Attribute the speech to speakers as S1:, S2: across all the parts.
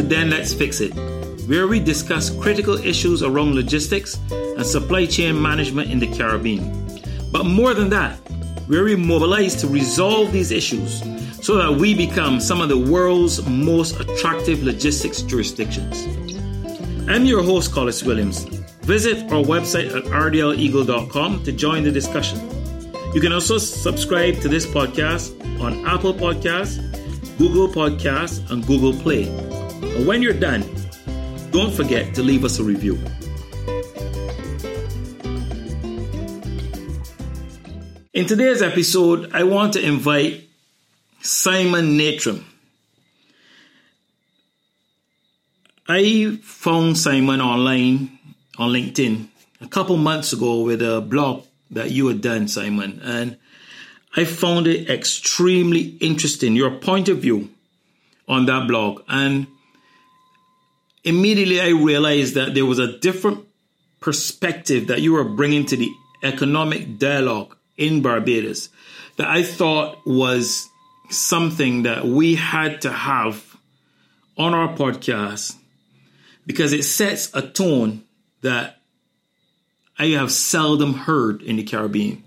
S1: to Then Let's Fix It, where we discuss critical issues around logistics and supply chain management in the Caribbean. But more than that, where we mobilize to resolve these issues so that we become some of the world's most attractive logistics jurisdictions. I'm your host, Collis Williams. Visit our website at rdleagle.com to join the discussion. You can also subscribe to this podcast on Apple Podcasts, Google Podcasts, and Google Play. When you're done, don't forget to leave us a review. In today's episode, I want to invite Simon Naitram. I found Simon online on LinkedIn a couple months ago with a blog that you had done, Simon, and I found it extremely interesting, your point of view on that blog. And immediately I realized that there was a different perspective that you were bringing to the economic dialogue in Barbados that I thought was something that we had to have on our podcast because it sets a tone that I have seldom heard in the Caribbean.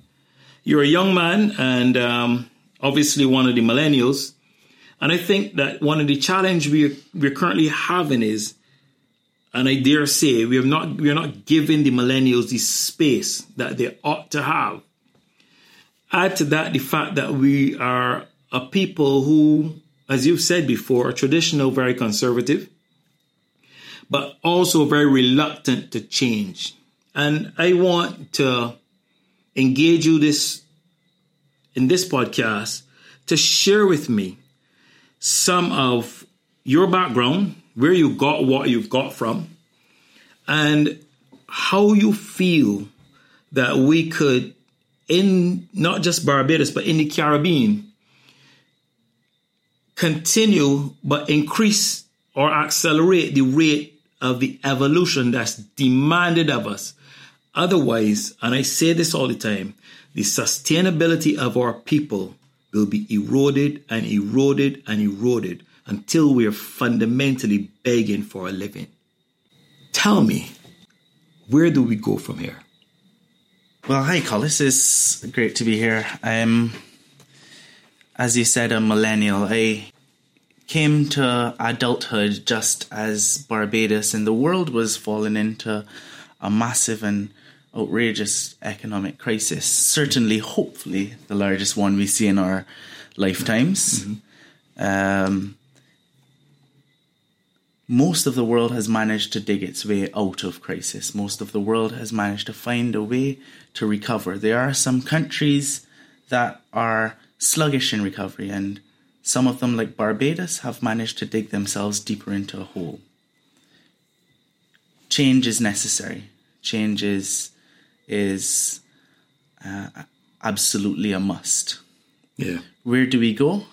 S1: You're a young man and um, obviously one of the millennials. And I think that one of the challenge we, we're currently having is, and I dare say, we have not we are not giving the millennials the space that they ought to have. Add to that the fact that we are a people who, as you've said before, are traditional, very conservative, but also very reluctant to change. And I want to engage you this in this podcast to share with me some of your background, where you got what you've got from, and how you feel that we could, in not just Barbados, but in the Caribbean, continue but increase or accelerate the rate of the evolution that's demanded of us. Otherwise, and I say this all the time, the sustainability of our people will be eroded and eroded and eroded until we are fundamentally begging for a living. Tell me, where do we go from here?
S2: Well, hi, Collis. It's great to be here. Um, as you said, a millennial. I came to adulthood just as Barbados and the world was falling into a massive and outrageous economic crisis. Certainly, hopefully, the largest one we see in our lifetimes. Mm-hmm. Um, most of the world has managed to dig its way out of crisis. Most of the world has managed to find a way to recover. There are some countries that are sluggish in recovery, and some of them, like Barbados, have managed to dig themselves deeper into a hole. Change is necessary. Change is, is uh, absolutely a must.
S1: Yeah.
S2: Where do we go?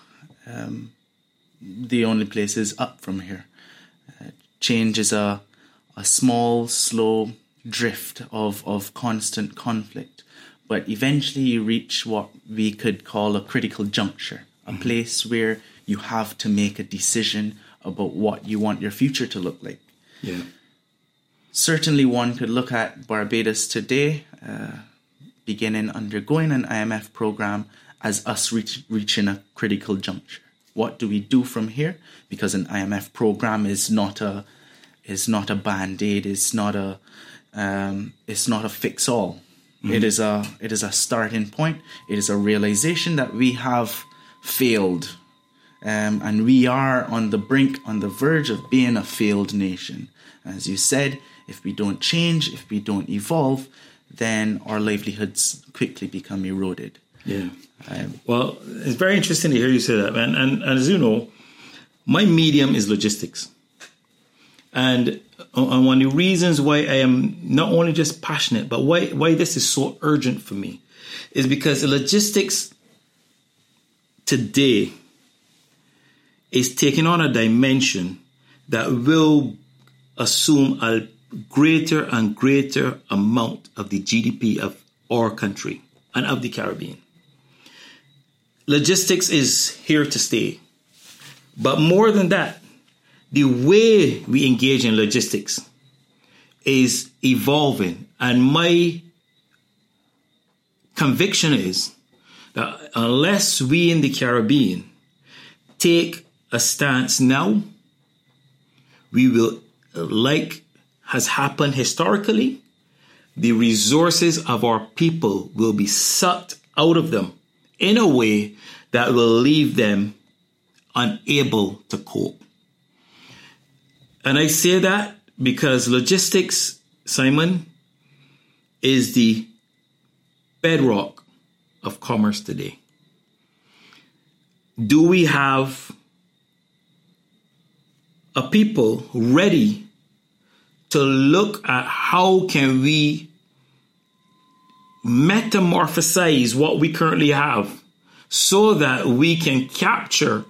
S2: Um, the only place is up from here. Change is a, a small, slow drift of, of constant conflict but eventually you reach what we could call a critical juncture, a mm-hmm. place where you have to make a decision about what you want your future to look like.
S1: Yeah.
S2: Certainly, one could look at Barbados today, uh, beginning undergoing an IMF program, as us reach, reaching a critical juncture. What do we do from here? Because an IMF program is not a is not a band aid. It's not a um, it's not a fix all. Mm-hmm. It is a it is a starting point. It is a realization that we have failed, um, and we are on the brink, on the verge of being a failed nation. As you said, if we don't change, if we don't evolve, then our livelihoods quickly become eroded.
S1: Yeah. Um, well, it's very interesting to hear you say that, man. And, and as you know, my medium is logistics. And, uh, and one of the reasons why I am not only just passionate, but why, why this is so urgent for me is because logistics today is taking on a dimension that will assume a greater and greater amount of the GDP of our country and of the Caribbean. Logistics is here to stay. But more than that, the way we engage in logistics is evolving. And my conviction is that unless we in the Caribbean take a stance now, we will, like has happened historically, the resources of our people will be sucked out of them in a way that will leave them unable to cope. And I say that because logistics, Simon, is the bedrock of commerce today. Do we have a people ready to look at how can we metamorphosize what we currently have so that we can capture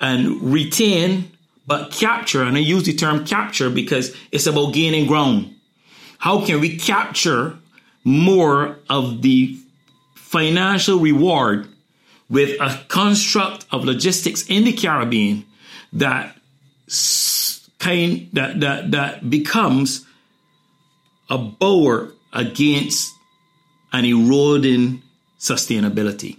S1: and retain but capture, and I use the term capture because it's about gaining ground. How can we capture more of the financial reward with a construct of logistics in the Caribbean that kind that that that becomes a bower against an eroding sustainability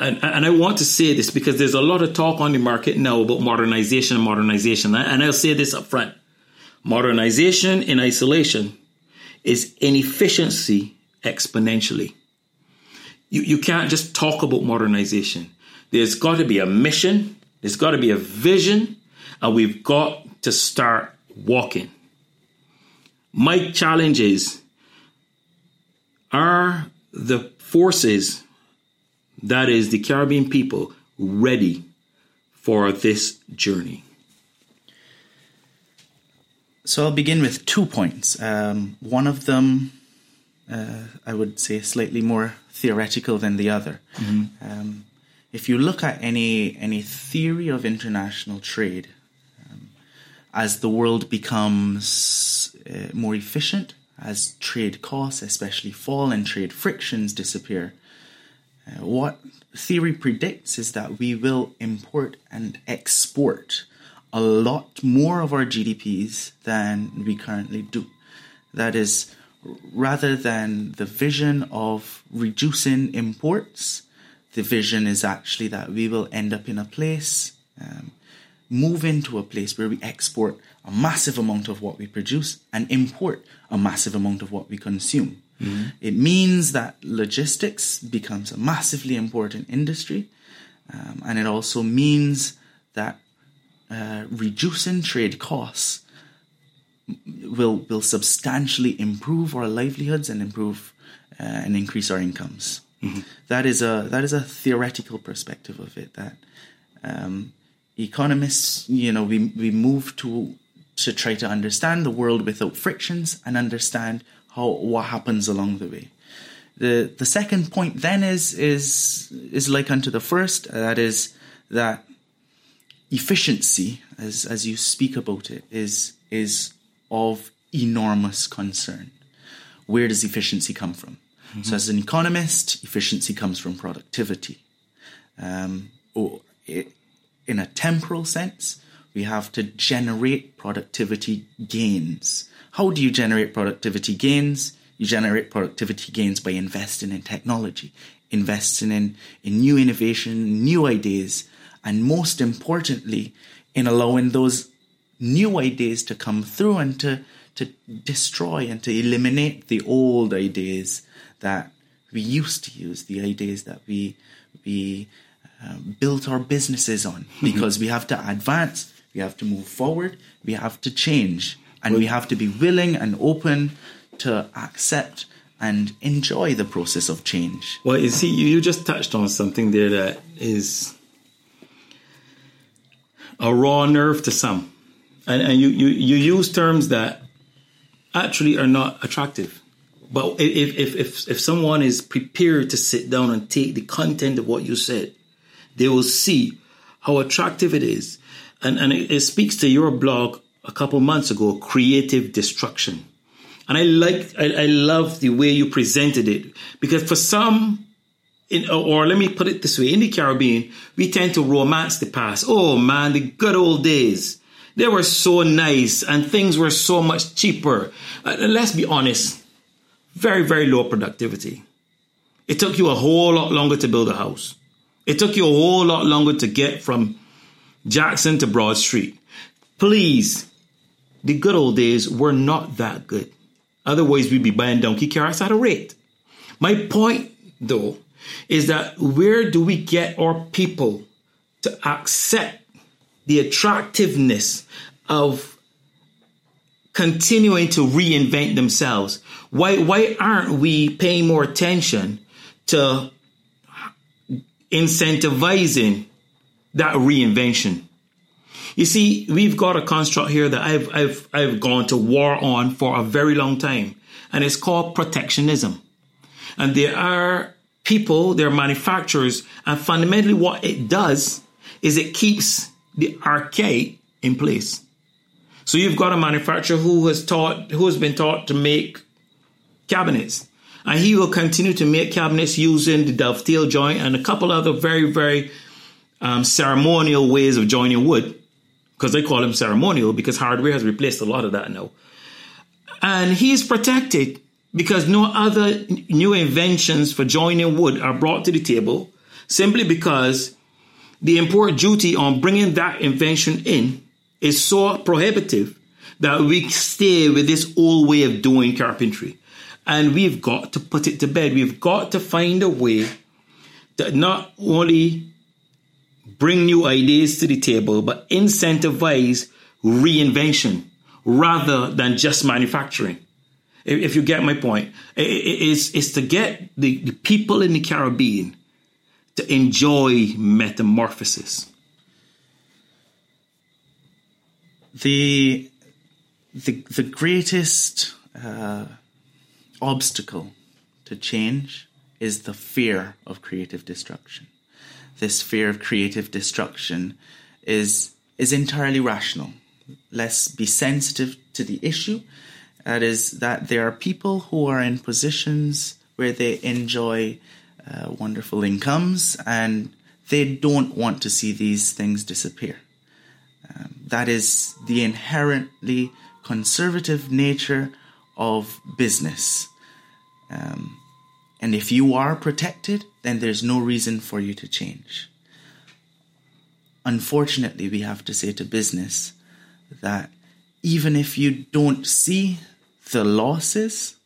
S1: and, and I want to say this because there's a lot of talk on the market now about modernization and modernization. And I'll say this up front modernization in isolation is inefficiency exponentially. You, you can't just talk about modernization. There's got to be a mission, there's got to be a vision, and we've got to start walking. My challenge is are the forces that is the Caribbean people ready for this journey?
S2: So I'll begin with two points. Um, one of them, uh, I would say, slightly more theoretical than the other. Mm-hmm. Um, if you look at any any theory of international trade, um, as the world becomes uh, more efficient, as trade costs especially fall and trade frictions disappear, uh, what theory predicts is that we will import and export a lot more of our GDPs than we currently do. That is, rather than the vision of reducing imports, the vision is actually that we will end up in a place, um, move into a place where we export a massive amount of what we produce and import a massive amount of what we consume. Mm-hmm. It means that logistics becomes a massively important industry, um, and it also means that uh, reducing trade costs will will substantially improve our livelihoods and improve uh, and increase our incomes. Mm-hmm. That is a that is a theoretical perspective of it. That um, economists, you know, we we move to to try to understand the world without frictions and understand how what happens along the way. The the second point then is is is like unto the first. That is that efficiency, as as you speak about it, is is of enormous concern. Where does efficiency come from? Mm-hmm. So, as an economist, efficiency comes from productivity. Um, or it, in a temporal sense, we have to generate productivity gains. How do you generate productivity gains? You generate productivity gains by investing in technology, investing in, in new innovation, new ideas, and most importantly, in allowing those new ideas to come through and to, to destroy and to eliminate the old ideas that we used to use, the ideas that we, we uh, built our businesses on, because we have to advance, we have to move forward, we have to change. And we have to be willing and open to accept and enjoy the process of change.
S1: Well, you see, you just touched on something there that is a raw nerve to some. And, and you, you, you use terms that actually are not attractive. But if, if, if, if someone is prepared to sit down and take the content of what you said, they will see how attractive it is. And, and it, it speaks to your blog a couple months ago, creative destruction. And I like, I, I love the way you presented it because for some, in, or let me put it this way, in the Caribbean, we tend to romance the past. Oh man, the good old days. They were so nice and things were so much cheaper. Uh, let's be honest, very, very low productivity. It took you a whole lot longer to build a house. It took you a whole lot longer to get from Jackson to Broad Street. Please, the good old days were not that good. Otherwise, we'd be buying donkey carrots at a rate. My point, though, is that where do we get our people to accept the attractiveness of continuing to reinvent themselves? Why, why aren't we paying more attention to incentivizing that reinvention? You see, we've got a construct here that I've, I've, I've gone to war on for a very long time, and it's called protectionism. And there are people, there are manufacturers, and fundamentally what it does is it keeps the archaic in place. So you've got a manufacturer who has taught, who has been taught to make cabinets, and he will continue to make cabinets using the dovetail joint and a couple other very, very um, ceremonial ways of joining wood, because they call them ceremonial because hardware has replaced a lot of that now. And he's protected because no other new inventions for joining wood are brought to the table simply because the import duty on bringing that invention in is so prohibitive that we stay with this old way of doing carpentry. And we've got to put it to bed. We've got to find a way that not only bring new ideas to the table, but incentivize reinvention rather than just manufacturing. If you get my point, it's, it's to get the, the people in the Caribbean to enjoy metamorphosis?
S2: The the the greatest uh, obstacle to change is the fear of creative destruction. This fear of creative destruction is is entirely rational. Let's be sensitive to the issue. That is that there are people who are in positions where they enjoy uh, wonderful incomes, and they don't want to see these things disappear. Um, that is the inherently conservative nature of business. Um, and if you are protected, then there's no reason for you to change. Unfortunately, we have to say to business that even if you don't see the losses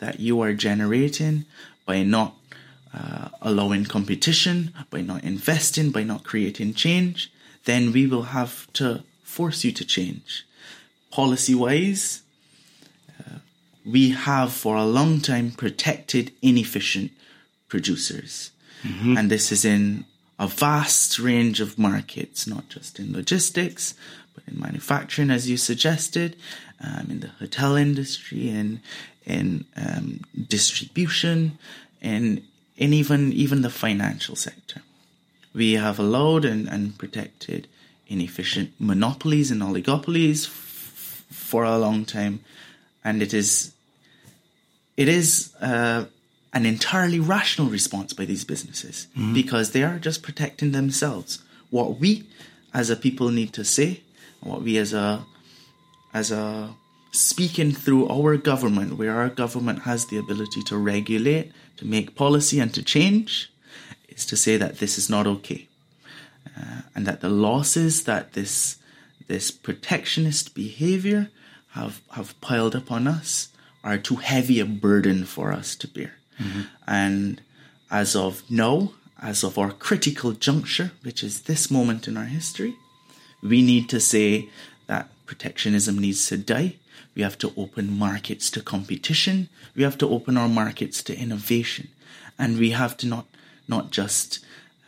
S2: that you are generating by not uh, allowing competition, by not investing, by not creating change, then we will have to force you to change. Policy wise, we have for a long time protected inefficient producers. Mm-hmm. And this is in a vast range of markets, not just in logistics, but in manufacturing, as you suggested, um, in the hotel industry, in in um, distribution, and in even even the financial sector. We have allowed and, and protected inefficient monopolies and oligopolies f- for a long time, and it is it is uh, an entirely rational response by these businesses mm-hmm. because they are just protecting themselves. What we as a people need to say, what we as a as a speaking through our government, where our government has the ability to regulate, to make policy, and to change, is to say that this is not okay. Uh, and that the losses that this this protectionist behavior have have piled up on us are too heavy a burden for us to bear. Mm-hmm. And as of now, as of our critical juncture, which is this moment in our history, we need to say that protectionism needs to die we have to open markets to competition. We have to open our markets to innovation. And we have to not, not just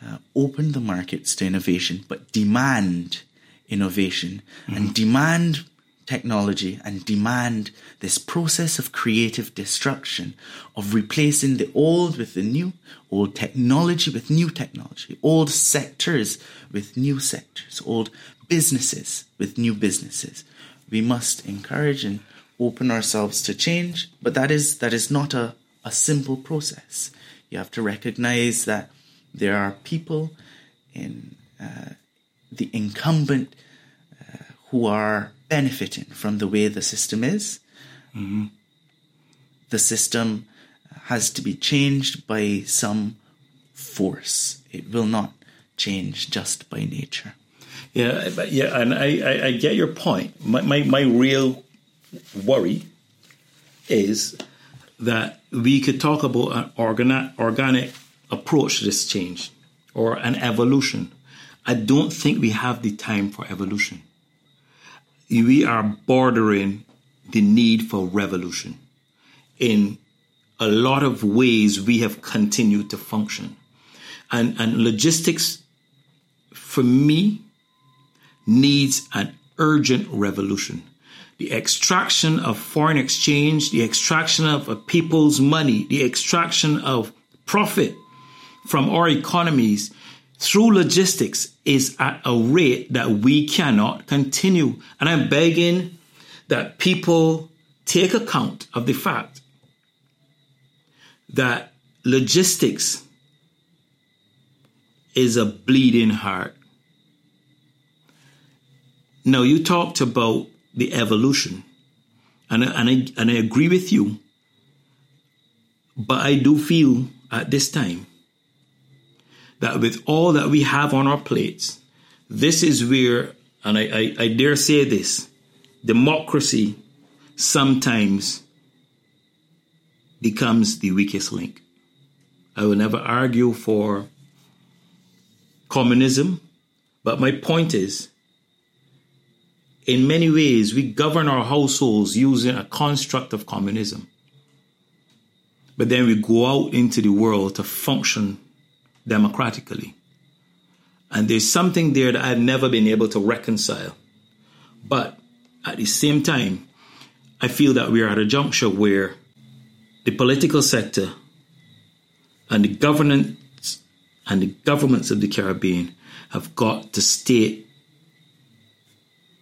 S2: uh, open the markets to innovation, but demand innovation mm-hmm. and demand technology and demand this process of creative destruction, of replacing the old with the new, old technology with new technology, old sectors with new sectors, old businesses with new businesses we must encourage and open ourselves to change, but that is that is not a, a simple process. You have to recognize that there are people in uh, the incumbent uh, who are benefiting from the way the system is. Mm-hmm. The system has to be changed by some force. It will not change just by nature.
S1: Yeah, but yeah, and I, I, I get your point. My, my, my real worry is that we could talk about an organic, organic approach to this change or an evolution. I don't think we have the time for evolution. We are bordering the need for revolution. In a lot of ways, we have continued to function. And, and logistics, for me, needs an urgent revolution. The extraction of foreign exchange, the extraction of a people's money, the extraction of profit from our economies through logistics is at a rate that we cannot continue. And I'm begging that people take account of the fact that logistics is a bleeding heart. Now, you talked about the evolution, and, and, I, and I agree with you, but I do feel at this time that with all that we have on our plates, this is where, and I, I, I dare say this, democracy sometimes becomes the weakest link. I will never argue for communism, but my point is in many ways, we govern our households using a construct of communism. But then we go out into the world to function democratically. And there's something there that I've never been able to reconcile. But at the same time, I feel that we are at a juncture where the political sector and the governance and the governments of the Caribbean have got to state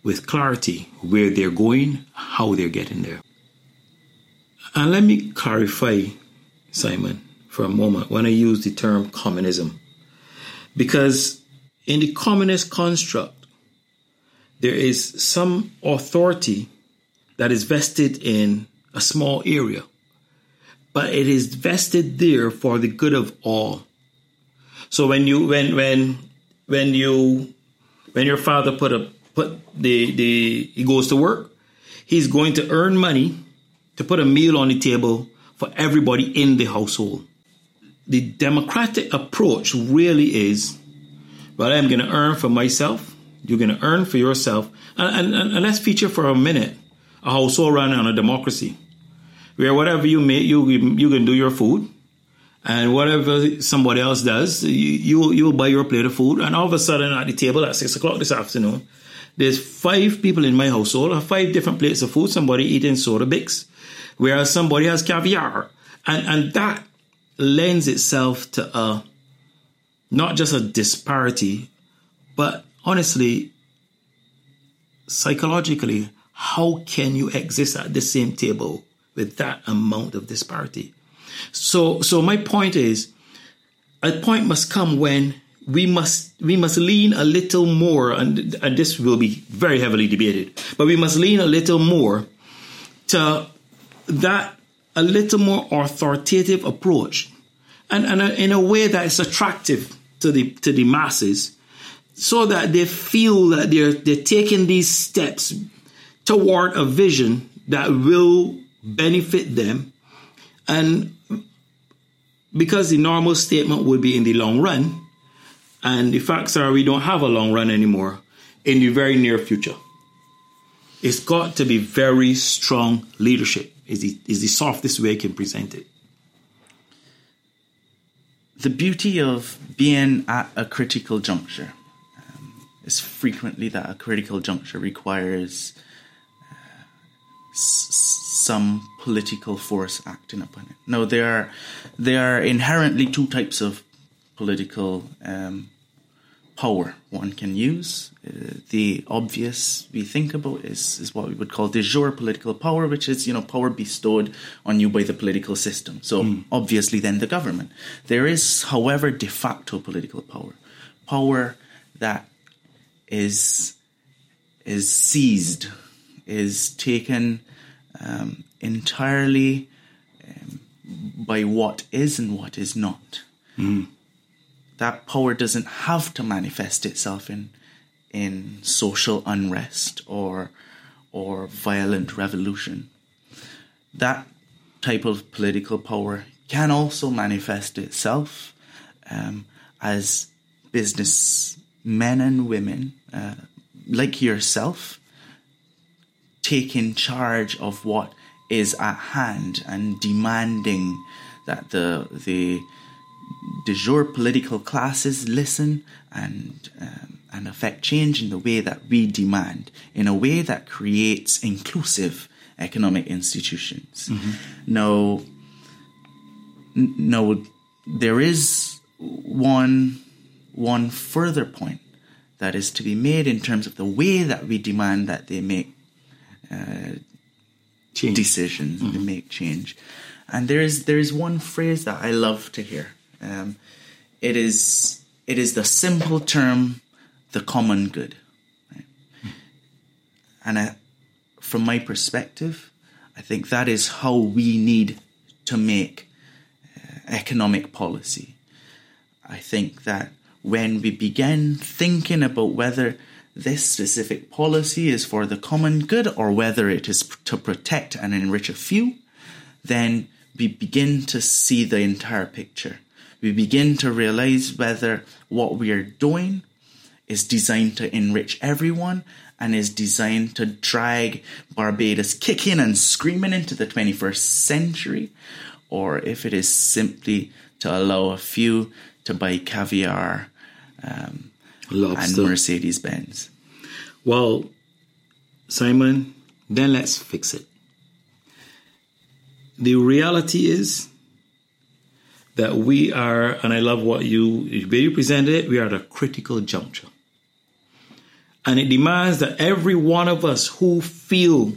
S1: with clarity where they're going, how they're getting there. And let me clarify, Simon, for a moment when I use the term communism. Because in the communist construct, there is some authority that is vested in a small area, but it is vested there for the good of all. So when you when when when you when your father put a put the the he goes to work, he's going to earn money to put a meal on the table for everybody in the household the democratic approach really is well, I'm going to earn for myself, you're going to earn for yourself. And, and, and, let's feature for a minute a household run on a democracy where whatever you make, you, you can do your food. And whatever somebody else does, you, you, you'll buy your plate of food. And all of a sudden at the table at six o'clock this afternoon, there's five people in my household, five different plates of food, somebody eating soda bix, whereas somebody has caviar. And, and that lends itself to a not just a disparity, but honestly, psychologically, how can you exist at the same table with that amount of disparity? So, so my point is, a point must come when we must we must lean a little more, and, and this will be very heavily debated, but we must lean a little more to that a little more authoritative approach and, and in a way that is attractive to the to the masses so that they feel that they're they're taking these steps toward a vision that will benefit them and because the normal statement would be in the long run and the facts are we don't have a long run anymore in the very near future. It's got to be very strong leadership is the, is the softest way I can present it.
S2: The beauty of being at a critical juncture um, is frequently that a critical juncture requires uh, s- some political force acting upon it. No, there are there are inherently two types of political um, power one can use. Uh, the obvious we think about is, is what we would call de jure political power, which is you know power bestowed on you by the political system. So mm. obviously, then the government. There is, however, de facto political power, power that is is seized, is taken um, entirely um, by what is and what is not. Mm that power doesn't have to manifest itself in in social unrest or or violent revolution. That type of political power can also manifest itself um, as business men and women uh, like yourself taking charge of what is at hand and demanding that the the de jure political classes listen and um, and affect change in the way that we demand, in a way that creates inclusive economic institutions. Mm-hmm. Now, n- now there is one one further point that is to be made in terms of the way that we demand that they make uh, decisions, mm-hmm. they make change. And there is there is one phrase that I love to hear um, it is it is the simple term, the common good. Right? And I, from my perspective, I think that is how we need to make uh, economic policy. I think that when we begin thinking about whether this specific policy is for the common good or whether it is to protect and enrich a few, then we begin to see the entire picture we begin to realize whether what we are doing is designed to enrich everyone and is designed to drag Barbados kicking and screaming into the 21st century, or if it is simply to allow a few to buy caviar um, and Mercedes Benz.
S1: Well, Simon, then let's fix it. The reality is that we are, and I love what you, you presented it, we are at a critical juncture. And it demands that every one of us who feel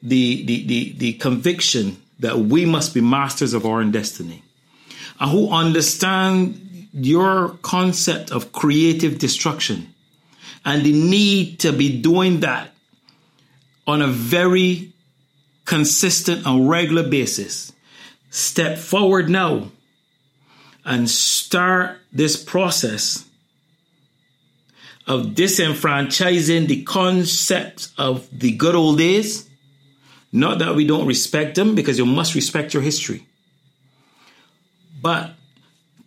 S1: the, the, the, the conviction that we must be masters of our own destiny, and who understand your concept of creative destruction and the need to be doing that on a very consistent and regular basis. Step forward now and start this process of disenfranchising the concept of the good old days. Not that we don't respect them, because you must respect your history. But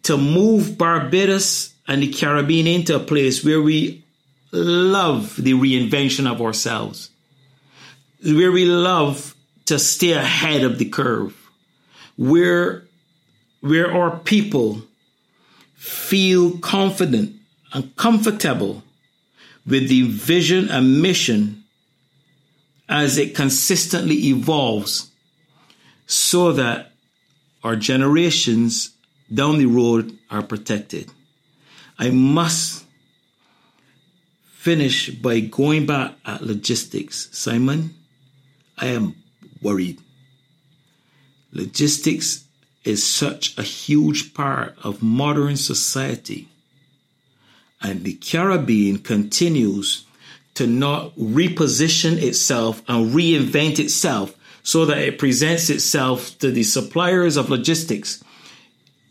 S1: to move Barbados and the Caribbean into a place where we love the reinvention of ourselves, where we love to stay ahead of the curve, where where our people feel confident and comfortable with the vision and mission as it consistently evolves so that our generations down the road are protected. I must finish by going back at logistics. Simon, I am worried. Logistics is such a huge part of modern society. And the Caribbean continues to not reposition itself and reinvent itself so that it presents itself to the suppliers of logistics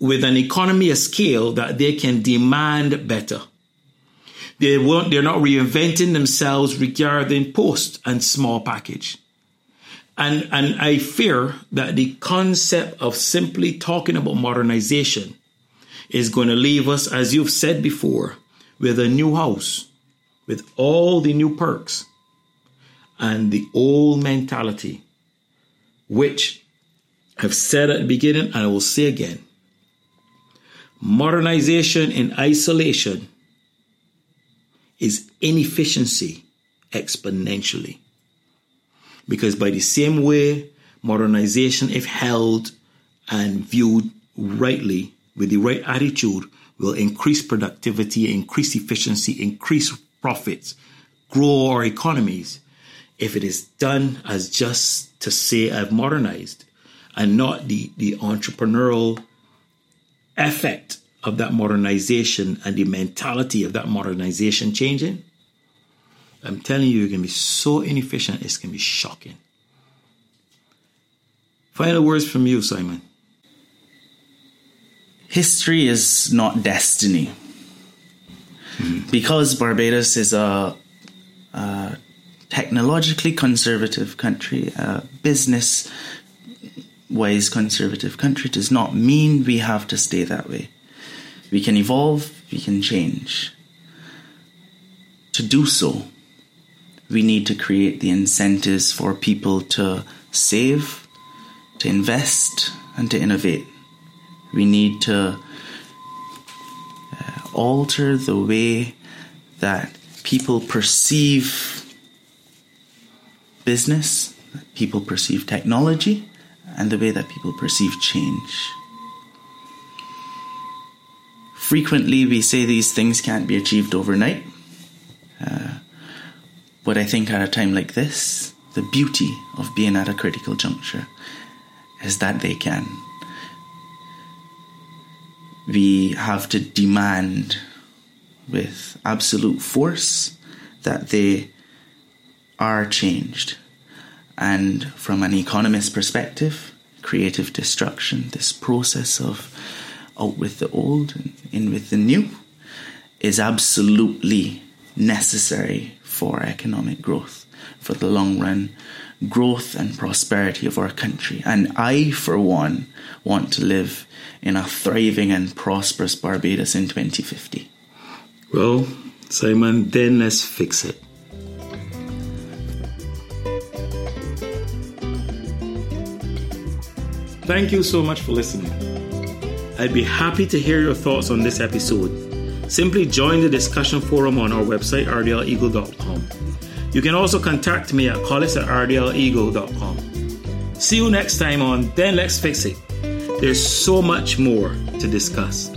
S1: with an economy of scale that they can demand better. They won't, they're not reinventing themselves regarding post and small package. And, and I fear that the concept of simply talking about modernization is going to leave us, as you've said before, with a new house, with all the new perks, and the old mentality, which I've said at the beginning and I will say again. Modernization in isolation is inefficiency exponentially. Because by the same way, modernization, if held and viewed rightly with the right attitude, will increase productivity, increase efficiency, increase profits, grow our economies. If it is done as just to say I've modernized and not the, the entrepreneurial effect of that modernization and the mentality of that modernization changing, I'm telling you, it can be so inefficient, it's going to be shocking. Final words from you, Simon.
S2: History is not destiny. Mm-hmm. Because Barbados is a, a, technologically conservative country, a business wise conservative country, does not mean we have to stay that way. We can evolve, we can change. To do so, we need to create the incentives for people to save, to invest, and to innovate. We need to uh, alter the way that people perceive business, people perceive technology, and the way that people perceive change. Frequently, we say these things can't be achieved overnight. Uh, but I think at a time like this, the beauty of being at a critical juncture is that they can. We have to demand with absolute force that they are changed. And from an economist perspective, creative destruction, this process of out with the old and in with the new is absolutely necessary for economic growth, for the long run growth and prosperity of our country. And I, for one, want to live in a thriving and prosperous Barbados in 2050.
S1: Well, Simon, then let's fix it. Thank you so much for listening. I'd be happy to hear your thoughts on this episode. Simply join the discussion forum on our website, rdleagle.com. You can also contact me at collis at rdleagle.com. See you next time on Then Let's Fix It. There's so much more to discuss.